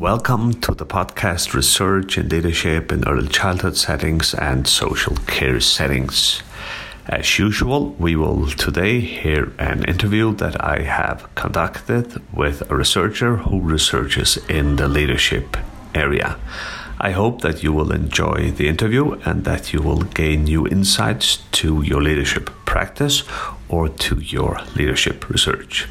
Welcome to the podcast Research in Leadership in Early Childhood Settings and Social Care Settings. As usual, we will today hear an interview that I have conducted with a researcher who researches in the leadership area. I hope that you will enjoy the interview and that you will gain new insights to your leadership practice or to your leadership research.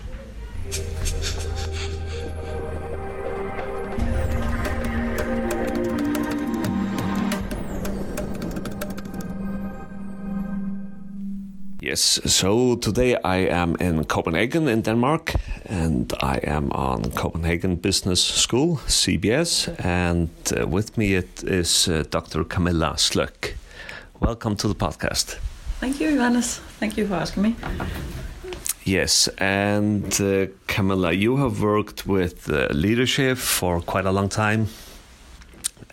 Yes, so today I am in Copenhagen in Denmark and I am on Copenhagen Business School, CBS, and uh, with me it is uh, Dr. Camilla Sløk. Welcome to the podcast. Thank you, Johannes. Thank you for asking me. Yes, and uh, Camilla, you have worked with uh, leadership for quite a long time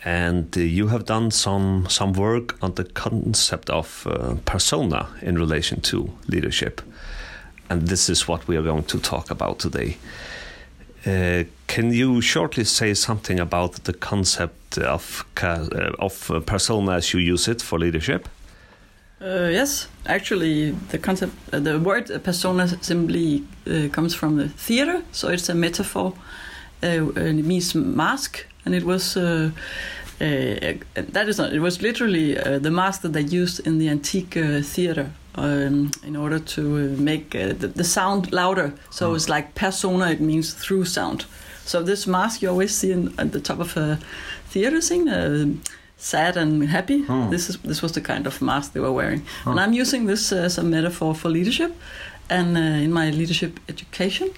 and uh, you have done some some work on the concept of uh, persona in relation to leadership, and this is what we are going to talk about today. Uh, can you shortly say something about the concept of uh, of persona as you use it for leadership? Uh, yes, actually, the concept, uh, the word persona simply comes from the theater, so it's a metaphor, it means mask, and it was uh, that is not, it was literally uh, the mask that they used in the antique uh, theater um, in order to make the, the, sound louder. So mm. it's like persona, it means through sound. So this mask you always see in, at the top of a theater scene, sad and happy. Mm. This is this was the kind of mask they were wearing, mm. and I'm using this as a metaphor for leadership. And uh, in my leadership education,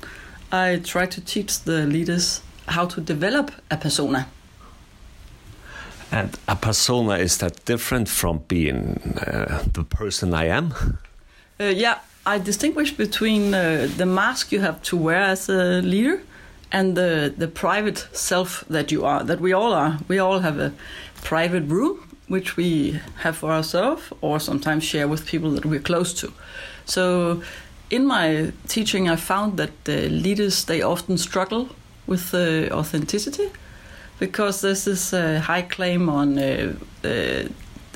I try to teach the leaders how to develop a persona. And a persona is that different from being uh, the person I am? Uh, yeah, I distinguish between uh, the mask you have to wear as a leader and the the private self that you are, that we all are. We all have a private room which we have for ourselves, or sometimes share with people that we're close to. So, in my teaching, I found that the leaders they often struggle with uh, authenticity because there's this uh, high claim on uh, uh,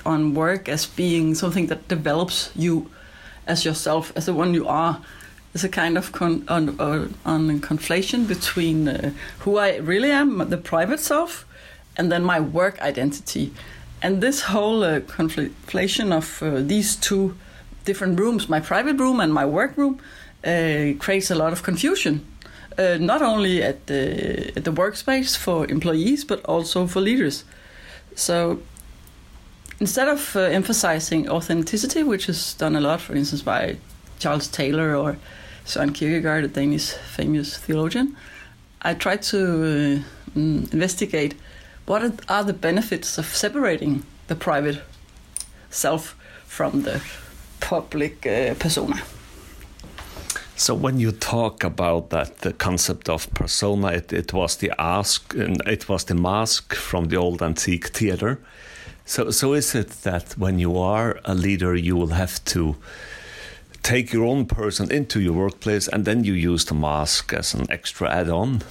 on work as being something that develops you as yourself, as the one you are. There's a kind of con- on, on, on conflation between uh, who I really am, the private self, and then my work identity. And this whole uh, conflation of uh, these two different rooms, my private room and my work room, creates a lot of confusion uh, not only at the at the workspace for employees but also for leaders. So instead of uh, emphasizing authenticity, which is done a lot, for instance, by Charles Taylor or Søren Kierkegaard, a Danish famous theologian, I try to uh, mm, investigate what are the benefits of separating the private self from the public uh, persona. So when you talk about that, the concept of persona, it, it was the ask, it was the mask from the old antique theater. So, so is it that when you are a leader, you will have to take your own person into your workplace, and then you use the mask as an extra add-on?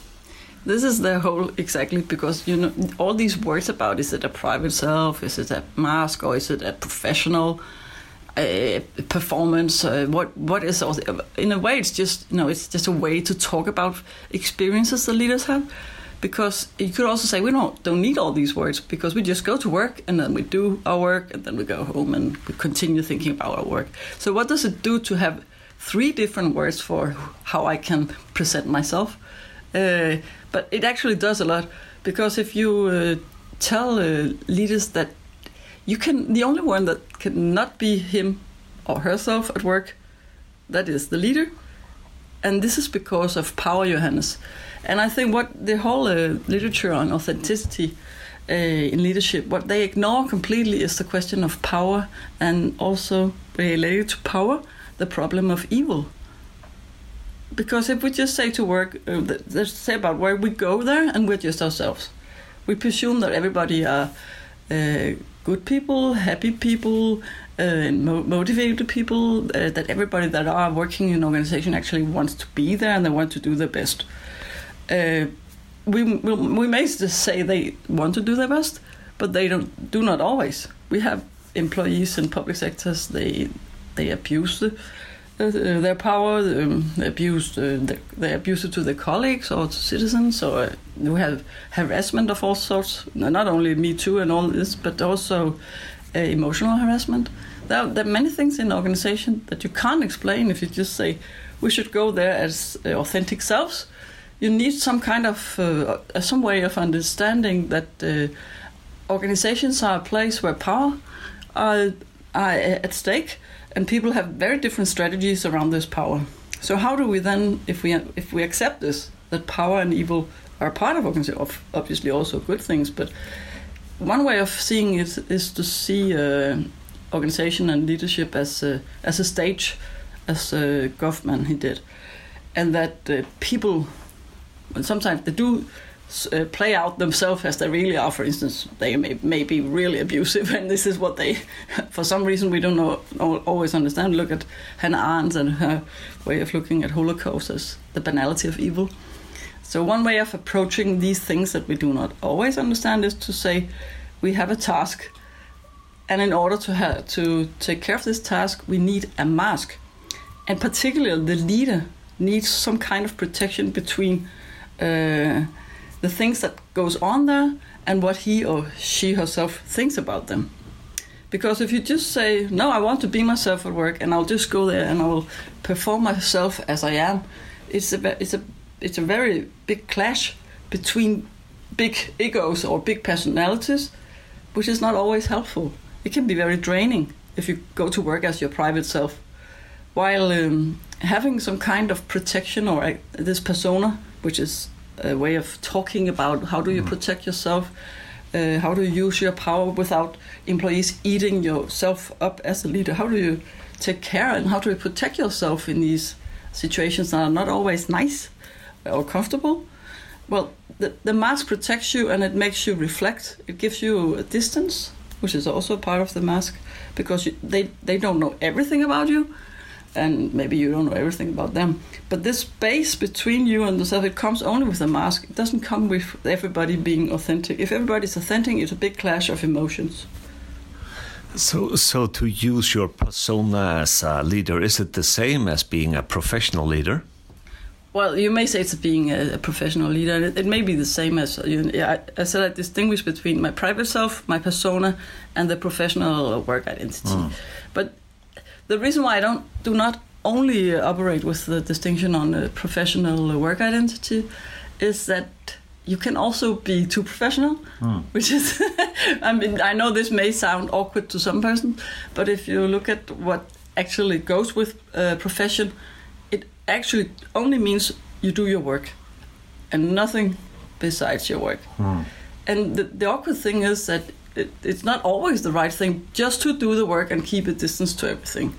This is the whole exactly because you know all these words about is it a private self, is it a mask, or is it a professional? Uh, performance uh, what what is in a way it's just you know it's just a way to talk about experiences the leaders have. Because you could also say we don't don't need all these words because we just go to work and then we do our work and then we go home and we continue thinking about our work. So what does it do to have three different words for how I can present myself? Uh, but it actually does a lot because if you uh, tell uh, leaders that you can the only one that cannot be him or herself at work that is the leader. And this is because of power johannes. And i think what the whole uh, literature on authenticity uh, in leadership what they ignore completely is the question of power and also related to power the problem of evil. Because if we just say to work uh, let's say about where we go there and we're just ourselves. We presume that everybody are uh, good people, happy people, uh, mo- motivated people. Uh, that everybody that are working in an organization actually wants to be there and they want to do their best. Uh, we, we we may just say they want to do their best, but they don't do not always. We have employees in public sectors. They they abuse the, their power. Um, they abuse uh, the, they abuse it to their colleagues or to citizens. Or uh, we have harassment of all sorts. Not only Me Too and all this, but also uh, emotional harassment. There, there are many things in the organization that you can't explain if you just say we should go there as uh, authentic selves. You need some kind of uh, some way of understanding that uh, organizations are a place where power are, are at stake, and people have very different strategies around this power. So how do we then, if we if we accept this, that power and evil are part of obviously also good things, but one way of seeing it is to see uh, organization and leadership as a, as a stage, as uh, Goffman he did, and that uh, people sometimes they do uh, play out themselves as they really are. For instance, they may, may be really abusive, and this is what they, for some reason, we don't know, always understand. Look at Hannah Arendt and her way of looking at Holocaust as the banality of evil. So one way of approaching these things that we do not always understand is to say, we have a task, and in order to have, to take care of this task, we need a mask, and particularly the leader needs some kind of protection between. Uh, the things that goes on there and what he or she herself thinks about them. Because if you just say, no, I want to be myself at work and I'll just go there and I will perform myself as I am, it's a, it's a, it's a very big clash between big egos or big personalities, which is not always helpful. It can be very draining if you go to work as your private self. While um, having some kind of protection or uh, this persona, which is a way of talking about how do you mm. protect yourself, uh, how do you use your power without employees eating yourself up as a leader. How do you take care and how do you protect yourself in these situations that are not always nice or comfortable? Well, the, the mask protects you and it makes you reflect. It gives you a distance, which is also part of the mask, because you, they, they don't know everything about you and maybe you don't know everything about them. But this space between you and the self, it comes only with a mask. It doesn't come with everybody being authentic. If everybody's authentic, it's a big clash of emotions. So, so to use your persona as a leader, is it the same as being a professional leader? Well, you may say it's being a, professional leader. It, it, may be the same as you. Yeah, I, I, said I distinguish between my private self, my persona, and the professional work identity. Mm. But the reason why I don't do not only operate with the distinction on a professional work identity is that you can also be too professional, mm. which is, I mean, I know this may sound awkward to some person, but if you look at what actually goes with a profession, it actually only means you do your work and nothing besides your work. Mm. And the, the awkward thing is that it, it's not always the right thing just to do the work and keep a distance to everything.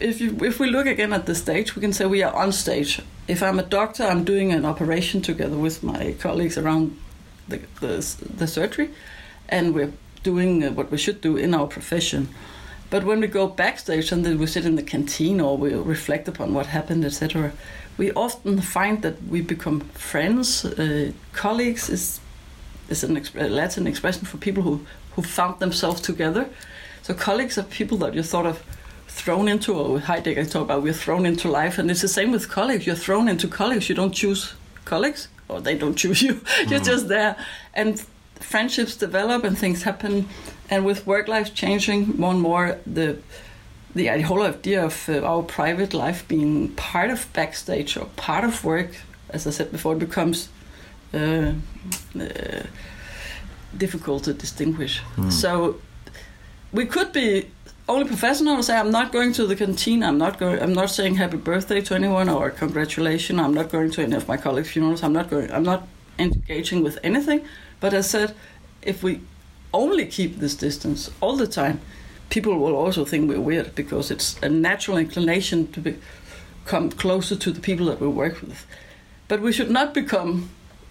If you if we look again at the stage, we can say we are on stage. If I'm a doctor, I'm doing an operation together with my colleagues around the the, the surgery, and we're doing uh, what we should do in our profession. But when we go backstage and then we sit in the canteen or we reflect upon what happened, etc., we often find that we become friends, uh, colleagues. Is is an exp- a Latin expression for people who, who found themselves together. So colleagues are people that you're sort of thrown into, or Heidegger I talk about we're thrown into life, and it's the same with colleagues. You're thrown into colleagues. You don't choose colleagues, or they don't choose you. you're mm. just there, and friendships develop and things happen. And with work life changing more and more, the the whole idea of uh, our private life being part of backstage or part of work, as I said before, it becomes uh, uh, difficult to distinguish. Mm. So we could be only professional and say I'm not going to the canteen. I'm not going. I'm not saying happy birthday to anyone or congratulations. I'm not going to any of my colleagues' funerals. I'm not going. I'm not engaging with anything. But I said, if we only keep this distance all the time, people will also think we're weird because it's a natural inclination to become closer to the people that we work with. But we should not become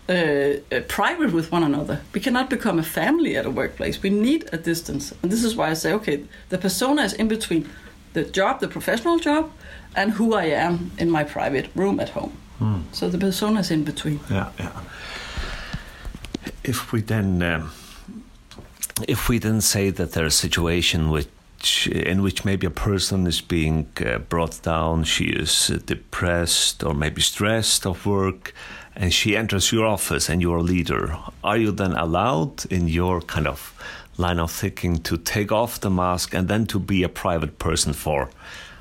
uh, uh, private with one another. We cannot become a family at a workplace. We need a distance, and this is why I say, okay, the persona is in between the job, the professional job, and who I am in my private room at home. Hmm. So the persona is in between. Yeah, yeah. If we then, um, if we then say that there's a situation which, in which maybe a person is being uh, brought down, she is uh, depressed or maybe stressed of work, and she enters your office and you're a leader, are you then allowed in your kind of line of thinking to take off the mask and then to be a private person for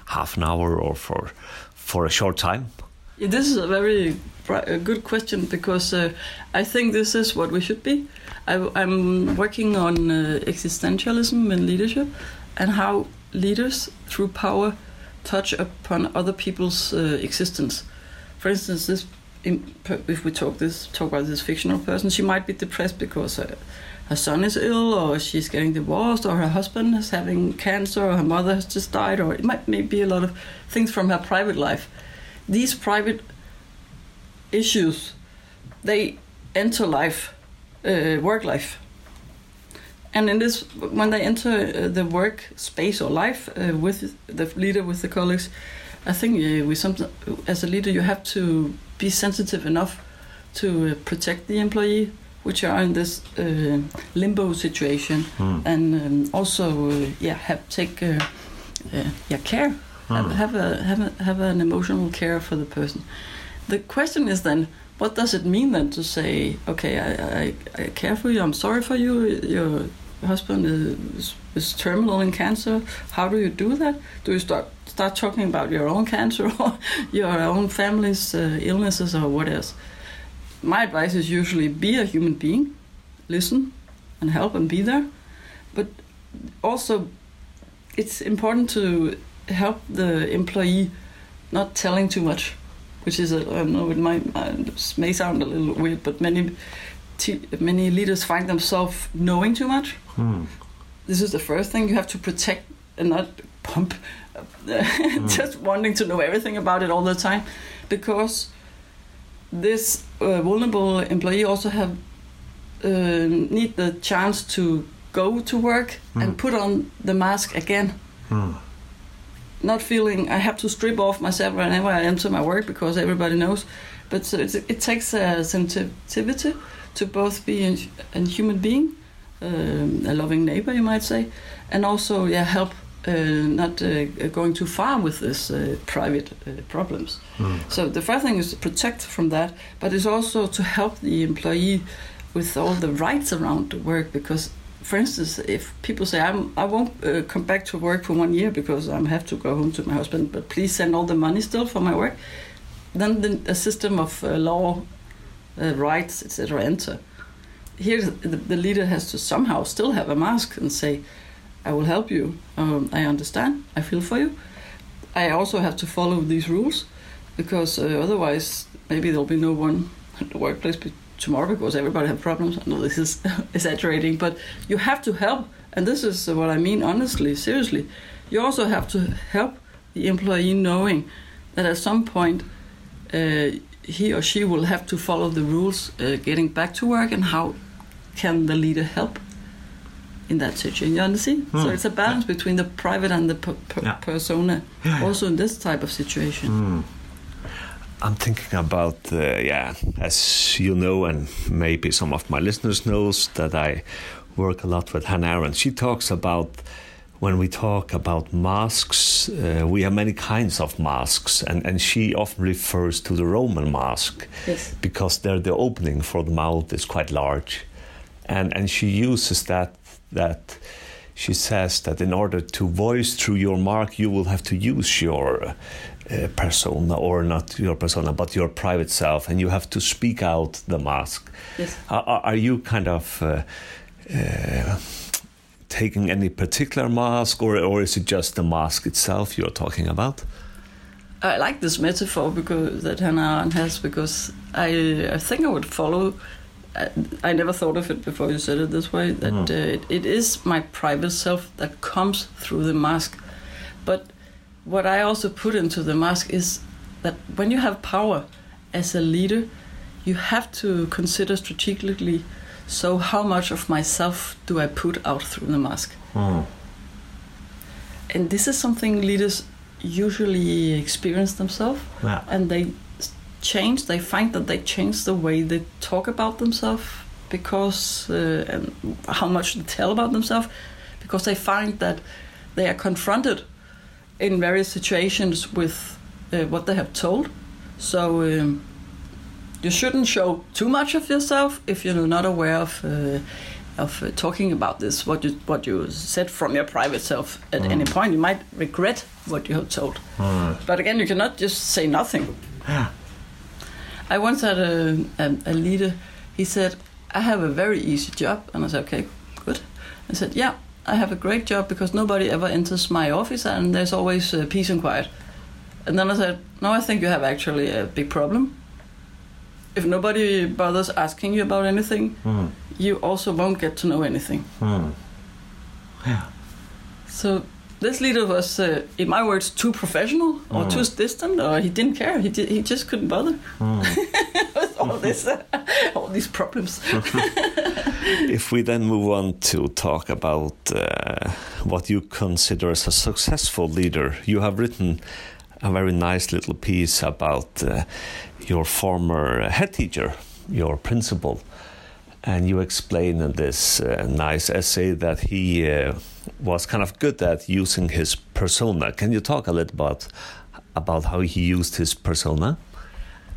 half an hour or for for a short time? Yeah, this is a very a good question because uh, I think this is what we should be. I, I'm working on uh, existentialism in leadership and how leaders, through power, touch upon other people's uh, existence. For instance, this if we talk this talk about this fictional person, she might be depressed because her, her son is ill, or she's getting divorced, or her husband is having cancer, or her mother has just died, or it might maybe a lot of things from her private life. These private issues, they enter life, uh, work life. And in this, when they enter uh, the work space or life uh, with the leader, with the colleagues, I think we some, as a leader you have to be sensitive enough to uh, protect the employee, which are in this uh, limbo situation, Hmm. and um, also uh, yeah have take uh, uh, yeah care, have, Hmm. have a have a, have an emotional care for the person. The question is then, what does it mean then to say, okay, I, I, I care for you, I'm sorry for you, your husband is, is terminal in cancer. How do you do that? Do you start start talking about your own cancer or your own family's uh, illnesses or what else? My advice is usually be a human being, listen and help and be there, but also it's important to help the employee not telling too much, which is a, I don't know it might uh, may sound a little weird, but many te- many leaders find themselves knowing too much. Hmm. This is the first thing you have to protect and not pump, just wanting to know everything about it all the time, because this uh, vulnerable employee also have uh, need the chance to go to work Mm. and put on the mask again Hmm. not feeling I have to strip off myself whenever I enter my work because everybody knows. But so it's, it takes a sensitivity to both be a, a human being, um, a loving neighbor, you might say, and also yeah help uh, not uh, going too far with this uh, private uh, problems. Hmm. So the first thing is to protect from that, but it's also to help the employee with all the rights around the work because. For instance, if people say I'm, I won't uh, come back to work for one year because I have to go home to my husband, but please send all the money still for my work, then the, a system of uh, law, uh, rights, etc. enter. Here, the, the leader has to somehow still have a mask and say, "I will help you. Um, I understand. I feel for you. I also have to follow these rules because uh, otherwise, maybe there'll be no one at the workplace tomorrow because everybody have problems. I know this is exaggerating, but you have to help, and this is what I mean honestly, seriously. You also have to help the employee knowing that at some point uh, he or she will have to follow the rules uh, getting back to work, and how can the leader help in that situation? You understand? So Hmm. it's a balance between the private and the per- per- Yeah. persona, Yeah, yeah. also in this type of situation. Hmm. I'm thinking about, uh, yeah, as you know, and maybe some of my listeners knows that I work a lot with Hannah Arendt. She talks about when we talk about masks, uh, we have many kinds of masks, and, and she often refers to the Roman mask Yes. because there the opening for the mouth is quite large, and and she uses that that she says that in order to voice through your mark, you will have to use your uh, persona or not your persona, but your private self, and you have to speak out the mask. Yes. Are, are you kind of uh, uh, taking any particular mask, or or is it just the mask itself you're talking about? I like this metaphor because that Hannah Arendt has because I I think I would follow. I, I never thought of it before you said it this way. That Mm. uh, it, it is my private self that comes through the mask, but what I also put into the mask is that when you have power as a leader, you have to consider strategically. So, how much of myself do I put out through the mask? Mm. And this is something leaders usually experience themselves, Yeah. and they change. They find that they change the way they talk about themselves because uh, and how much they tell about themselves, because they find that they are confronted in various situations with uh, what they have told. So um, you shouldn't show too much of yourself if you're not aware of. Uh, of uh, talking about this, what you what you said from your private self at any point, you might regret what you have told. Mm. But again, you cannot just say nothing. Yeah. I once had a, a, a leader. He said, "I have a very easy job," and I said, "Okay, good." I said, "Yeah, I have a great job because nobody ever enters my office, and there's always uh, peace and quiet." And then I said, "No, I think you have actually a big problem. If nobody bothers asking you about anything, Mm. you also won't get to know anything." Mm. Yeah. So this leader was, uh, in my words, too professional or Mm. too distant, or he didn't care. He did, he just couldn't bother Mm. with all this, uh, all these problems. if we then move on to talk about uh, what you consider as a successful leader, you have written a very nice little piece about uh, your former head teacher, your principal, and you explain in this uh, nice essay that he uh, was kind of good at using his persona. Can you talk a little about about how he used his persona?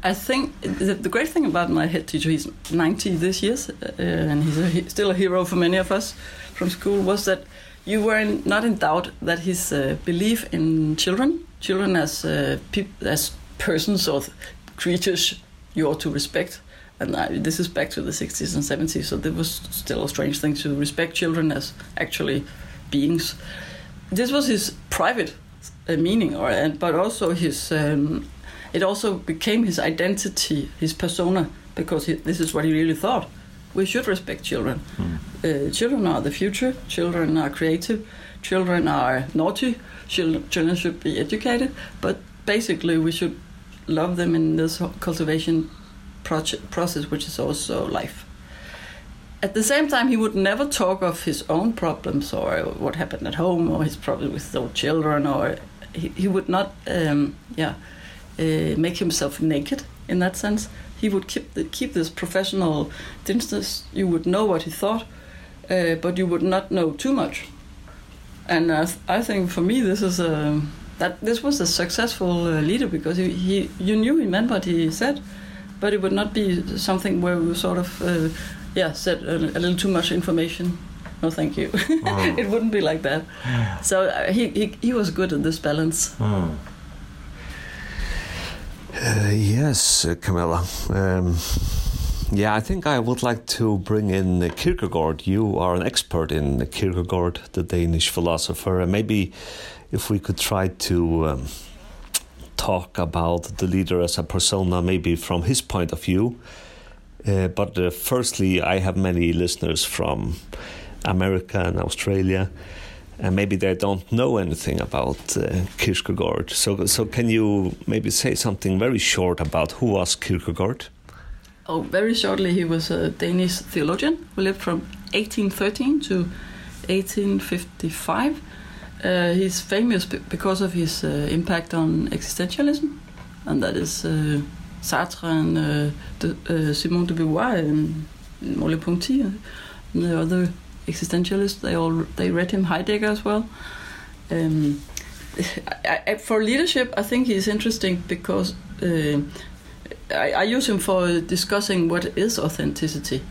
I think the, the great thing about my head teacher, he's 90 this year, uh, and he's a, he, still a hero for many of us from school, was that you were in, not in doubt that his uh, belief in children, children as uh, as persons or th- creatures you ought to respect. And I, this is back to the 60s and 70s, so there was still a strange thing to respect children as actually beings. This was his private uh, meaning, or and but also his. Um, it also became his identity, his persona, because he, this is what he really thought. We should respect children. Uh, children are the future. Children are creative. Children are naughty. Children, should be educated. But basically, we should love them in this cultivation process, which is also life. At the same time, he would never talk of his own problems or what happened at home or his problem with own children, or he, he would not, um, yeah, uh, make himself naked in that sense. He would keep the, keep this professional distance. You would know what he thought, uh, but you would not know too much. And uh, I think for me, this is a that this was a successful uh, leader because he, he you knew he meant what he said, but it would not be something where we sort of uh, yeah said a, a little too much information. No, thank you. it wouldn't be like that. So uh, he, he he was good at this balance. Uh, yes, uh, Camilla. Um, yeah, I think I would like to bring in Kierkegaard. You are an expert in Kierkegaard, the Danish philosopher, and maybe if we could try to um, talk about the leader as a persona, maybe from his point of view. Uh, but uh, firstly, I have many listeners from America and Australia, and maybe they don't know anything about uh, Kierkegaard. So, so can you maybe say something very short about who was Kierkegaard? Oh, very shortly, he was a Danish theologian who lived from 1813 to 1855. Uh, he's famous because of his uh, impact on existentialism, and that is uh, Sartre and uh, de, uh, Simone de Beauvoir and Merleau-Ponty and the other existentialists. They all they read him Heidegger as well. Um, I, I, for leadership, I think he's interesting because. Uh, I, I, use him for discussing what is authenticity.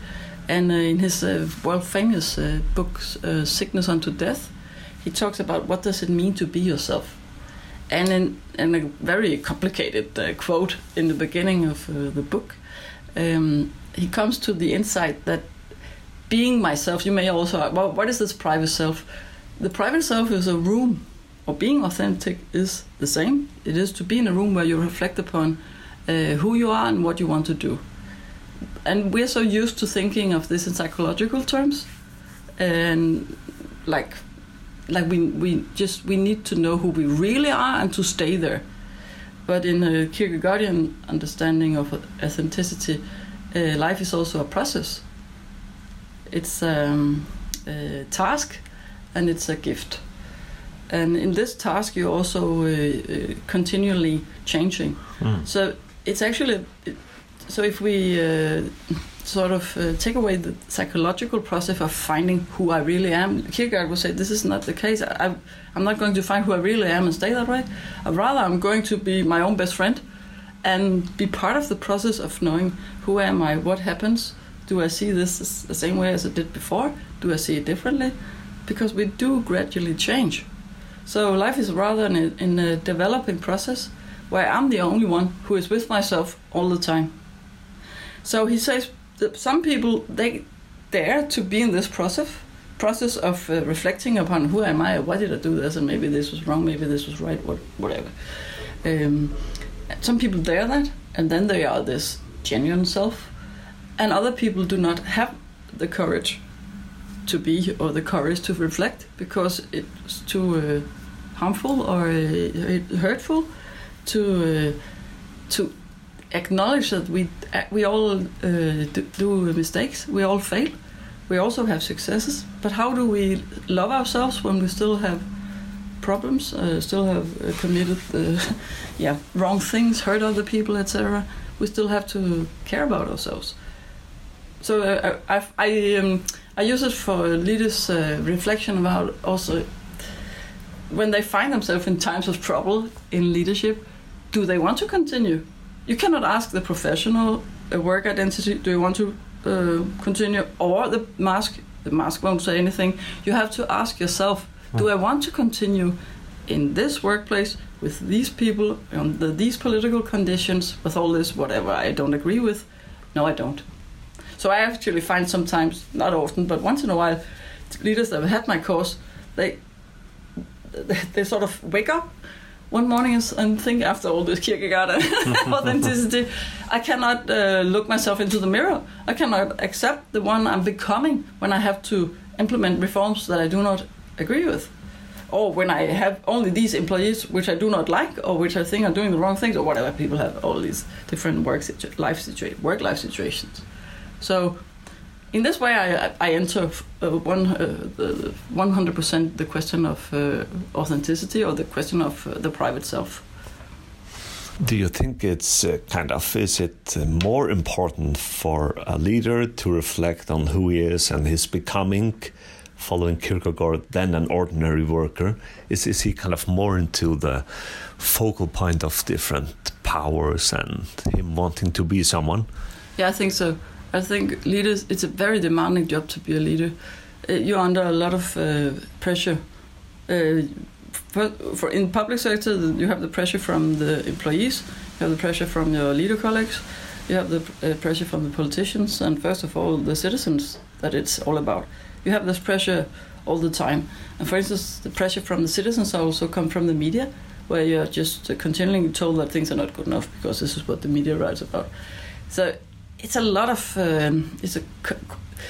And uh, in his uh, world famous uh, book, Sickness Unto Death, he talks about what does it mean to be yourself. And in, in a very complicated uh, quote in the beginning of uh, the book, um, he comes to the insight that being myself, you may also, well, what is this private self? The private self is a room, or being authentic is the same. It is to be in a room where you reflect upon uh, who you are and what you want to do. And we're so used to thinking of this in psychological terms, and like, like we we just we need to know who we really are and to stay there. But in a Kierkegaardian understanding of authenticity, uh, life is also a process. It's um, a task and it's a gift. And in this task, you're also uh, uh, continually changing. Mm. So it's actually so if we uh, sort of uh, take away the psychological process of finding who I really am, Kierkegaard would say this is not the case. I, I'm not going to find who I really am and stay that way. Uh, rather, I'm going to be my own best friend and be part of the process of knowing who am I, what happens. Do I see this the same way as I did before? Do I see it differently? Because we do gradually change. So life is rather in a, in a developing process where I'm the only one who is with myself all the time. So he says that some people they dare to be in this process process of uh, reflecting upon who am I, why did I do this, and maybe this was wrong, maybe this was right, what, whatever. Um, some people dare that, and then they are this genuine self, and other people do not have the courage to be or the courage to reflect because it's too uh, harmful or uh, hurtful to uh, to acknowledge that we we all uh, do, do, mistakes, we all fail, we also have successes. But how do we love ourselves when we still have problems, uh, still have uh, committed yeah wrong things, hurt other people, etc. We still have to care about ourselves. So uh, I I, um, I use it for leaders' uh, reflection about also when they find themselves in times of trouble in leadership, do they want to continue? You cannot ask the professional uh, work identity, do you want to uh, continue, or the mask, the mask won't say anything. You have to ask yourself, do I want to continue in this workplace with these people, under these political conditions, with all this whatever I don't agree with? No, I don't. So I actually find sometimes, not often, but once in a while, leaders that have had my course, they they sort of wake up one morning and think after all this Kierkegaard authenticity, I cannot uh, look myself into the mirror. I cannot accept the one I'm becoming when I have to implement reforms that I do not agree with. Or when I have only these employees which I do not like, or which I think are doing the wrong things, or whatever. People have all these different work situ- life situa- work life situations. So in this way, I, I enter uh, one uh, one hundred percent the question of uh, authenticity or the question of uh, the private self. Do you think it's uh, kind of is it more important for a leader to reflect on who he is and his becoming, following Kierkegaard, than an ordinary worker? Is is he kind of more into the focal point of different powers and him wanting to be someone? Yeah, I think so. I think leaders, it's a very demanding job to be a leader. Uh, you're under a lot of uh, pressure. Uh, for, for, in public sector, you have the pressure from the employees, you have the pressure from your leader colleagues, you have the uh, pressure from the politicians, and first of all, the citizens that it's all about. You have this pressure all the time. And for instance, the pressure from the citizens also come from the media, where you're just continually told that things are not good enough because this is what the media writes about. So it's a lot of um, it's a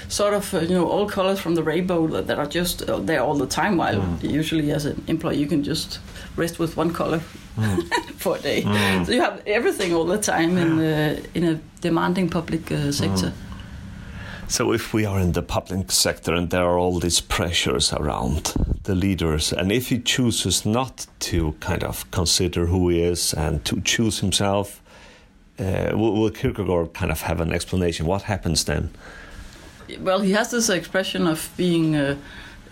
sort of uh, you know all colors from the rainbow that, that are just uh, there all the time. While mm. usually as an employee you can just rest with one color mm. for a day. Mm. So you have everything all the time in uh, in a demanding public uh, sector. Mm. So if we are in the public sector and there are all these pressures around the leaders, and if he chooses not to kind of consider who he is and to choose himself uh, will, will Kierkegaard kind of have an explanation? What happens then? Well, he has this expression of being uh,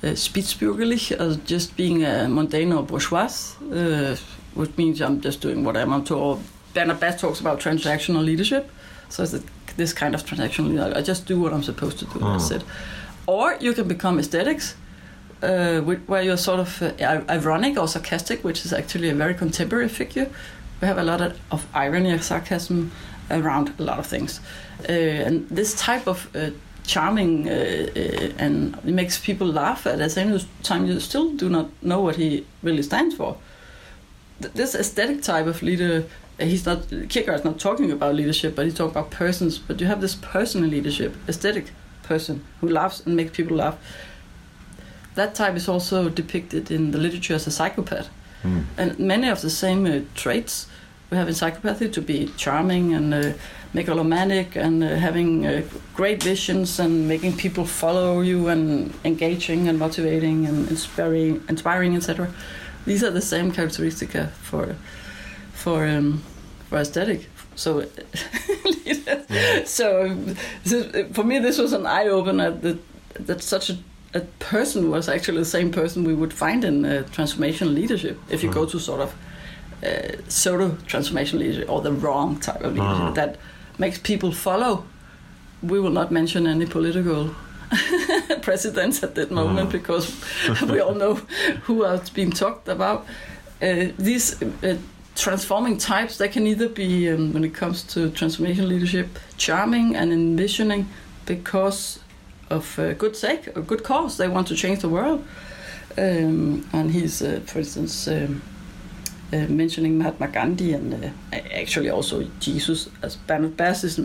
uh, spitzbürgerlich, as just being a mundane or bourgeois, uh, which means I'm just doing what I'm told. Bernard Bass talks about transactional leadership. So it's this kind of transactional I just do what I'm supposed to do, oh. that's it. Or you can become aesthetics, uh, where you're sort of uh, ironic or sarcastic, which is actually a very contemporary figure we have a lot of irony and sarcasm around a lot of things. Uh, and this type of uh, charming uh, uh and it makes people laugh at the same time you still do not know what he really stands for. This aesthetic type of leader, uh, he's not Kierkegaard is not talking about leadership, but he's talking about persons. But you have this personal leadership, aesthetic person who laughs and makes people laugh. That type is also depicted in the literature as a psychopath. Mm. And many of the same uh, traits we have in psychopathy to be charming and uh, megalomaniac and uh, having uh, great visions and making people follow you and engaging and motivating and inspiring, inspiring, etc. These are the same characteristica for for um, for aesthetic. So, yeah. so, so, for me, this was an eye opener that that such a, a person was actually the same person we would find in uh, transformational leadership. If you mm. go to sort of uh, pseudo transformational leadership or the wrong type of leadership mm. that makes people follow. We will not mention any political presidents at that moment mm. because we all know who are being talked about. Uh, these uh, transforming types, they can either be, um, when it comes to transformation leadership, charming and envisioning because of uh, good sake, or good cause. They want to change the world. Um, and he's, uh, for instance, um, uh, mentioning Mahatma Gandhi and uh, actually also Jesus, as Bernard Bass is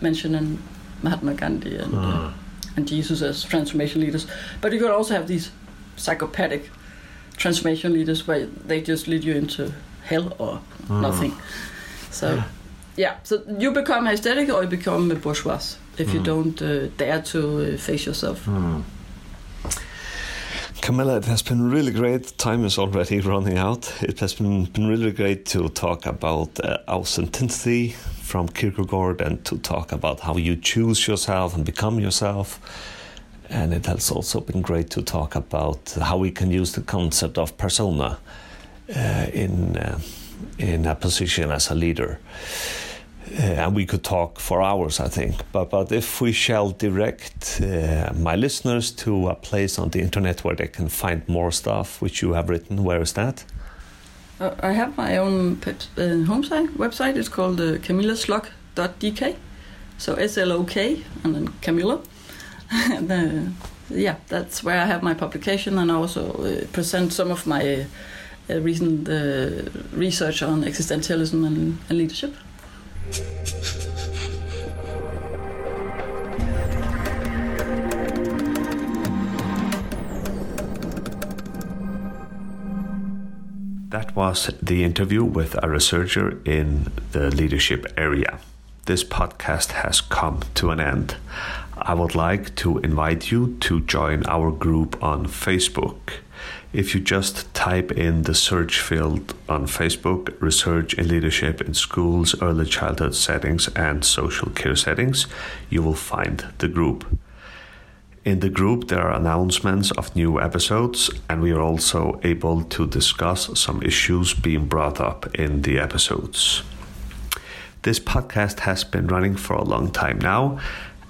mentioning Mahatma Gandhi and, uh, and Jesus as transformation leaders. But you could also have these psychopathic transformation leaders where they just lead you into hell or nothing. So, yeah. yeah. so you become aesthetic or you become a bourgeois if you don't uh, dare to uh, face yourself. Camilla, it has been really great. Time is already running out. It has been, been really great to talk about uh, authenticity from Kierkegaard and to talk about how you choose yourself and become yourself. And it has also been great to talk about how we can use the concept of persona uh, in, uh, in a position as a leader. Uh, and we could talk for hours, I think. But but if we shall direct uh, my listeners to a place on the internet where they can find more stuff which you have written, where is that? Uh, I have my own pet, uh, home site, website. It's called uh. So S L O K and then Camilla. and, uh, yeah, that's where I have my publication and I also uh, present some of my recent research on existentialism and, and leadership. That was the interview with a researcher in the leadership area. This podcast has come to an end. I would like to invite you to join our group on Facebook. If you just type in the search field on Facebook, Research in Leadership in Schools, Early Childhood Settings, and Social Care Settings, you will find the group. In the group, there are announcements of new episodes, and we are also able to discuss some issues being brought up in the episodes. This podcast has been running for a long time now,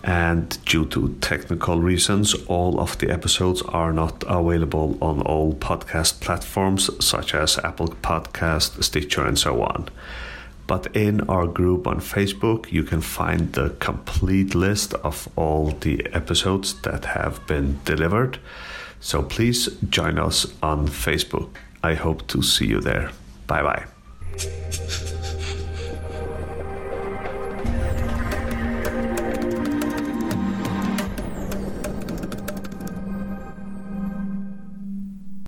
and due to technical reasons, all of the episodes are not available on all podcast platforms such as Apple Podcast, Stitcher, and so on. But in our group on Facebook, you can find the complete list of all the episodes that have been delivered. So please join us on Facebook. I hope to see you there. Bye bye.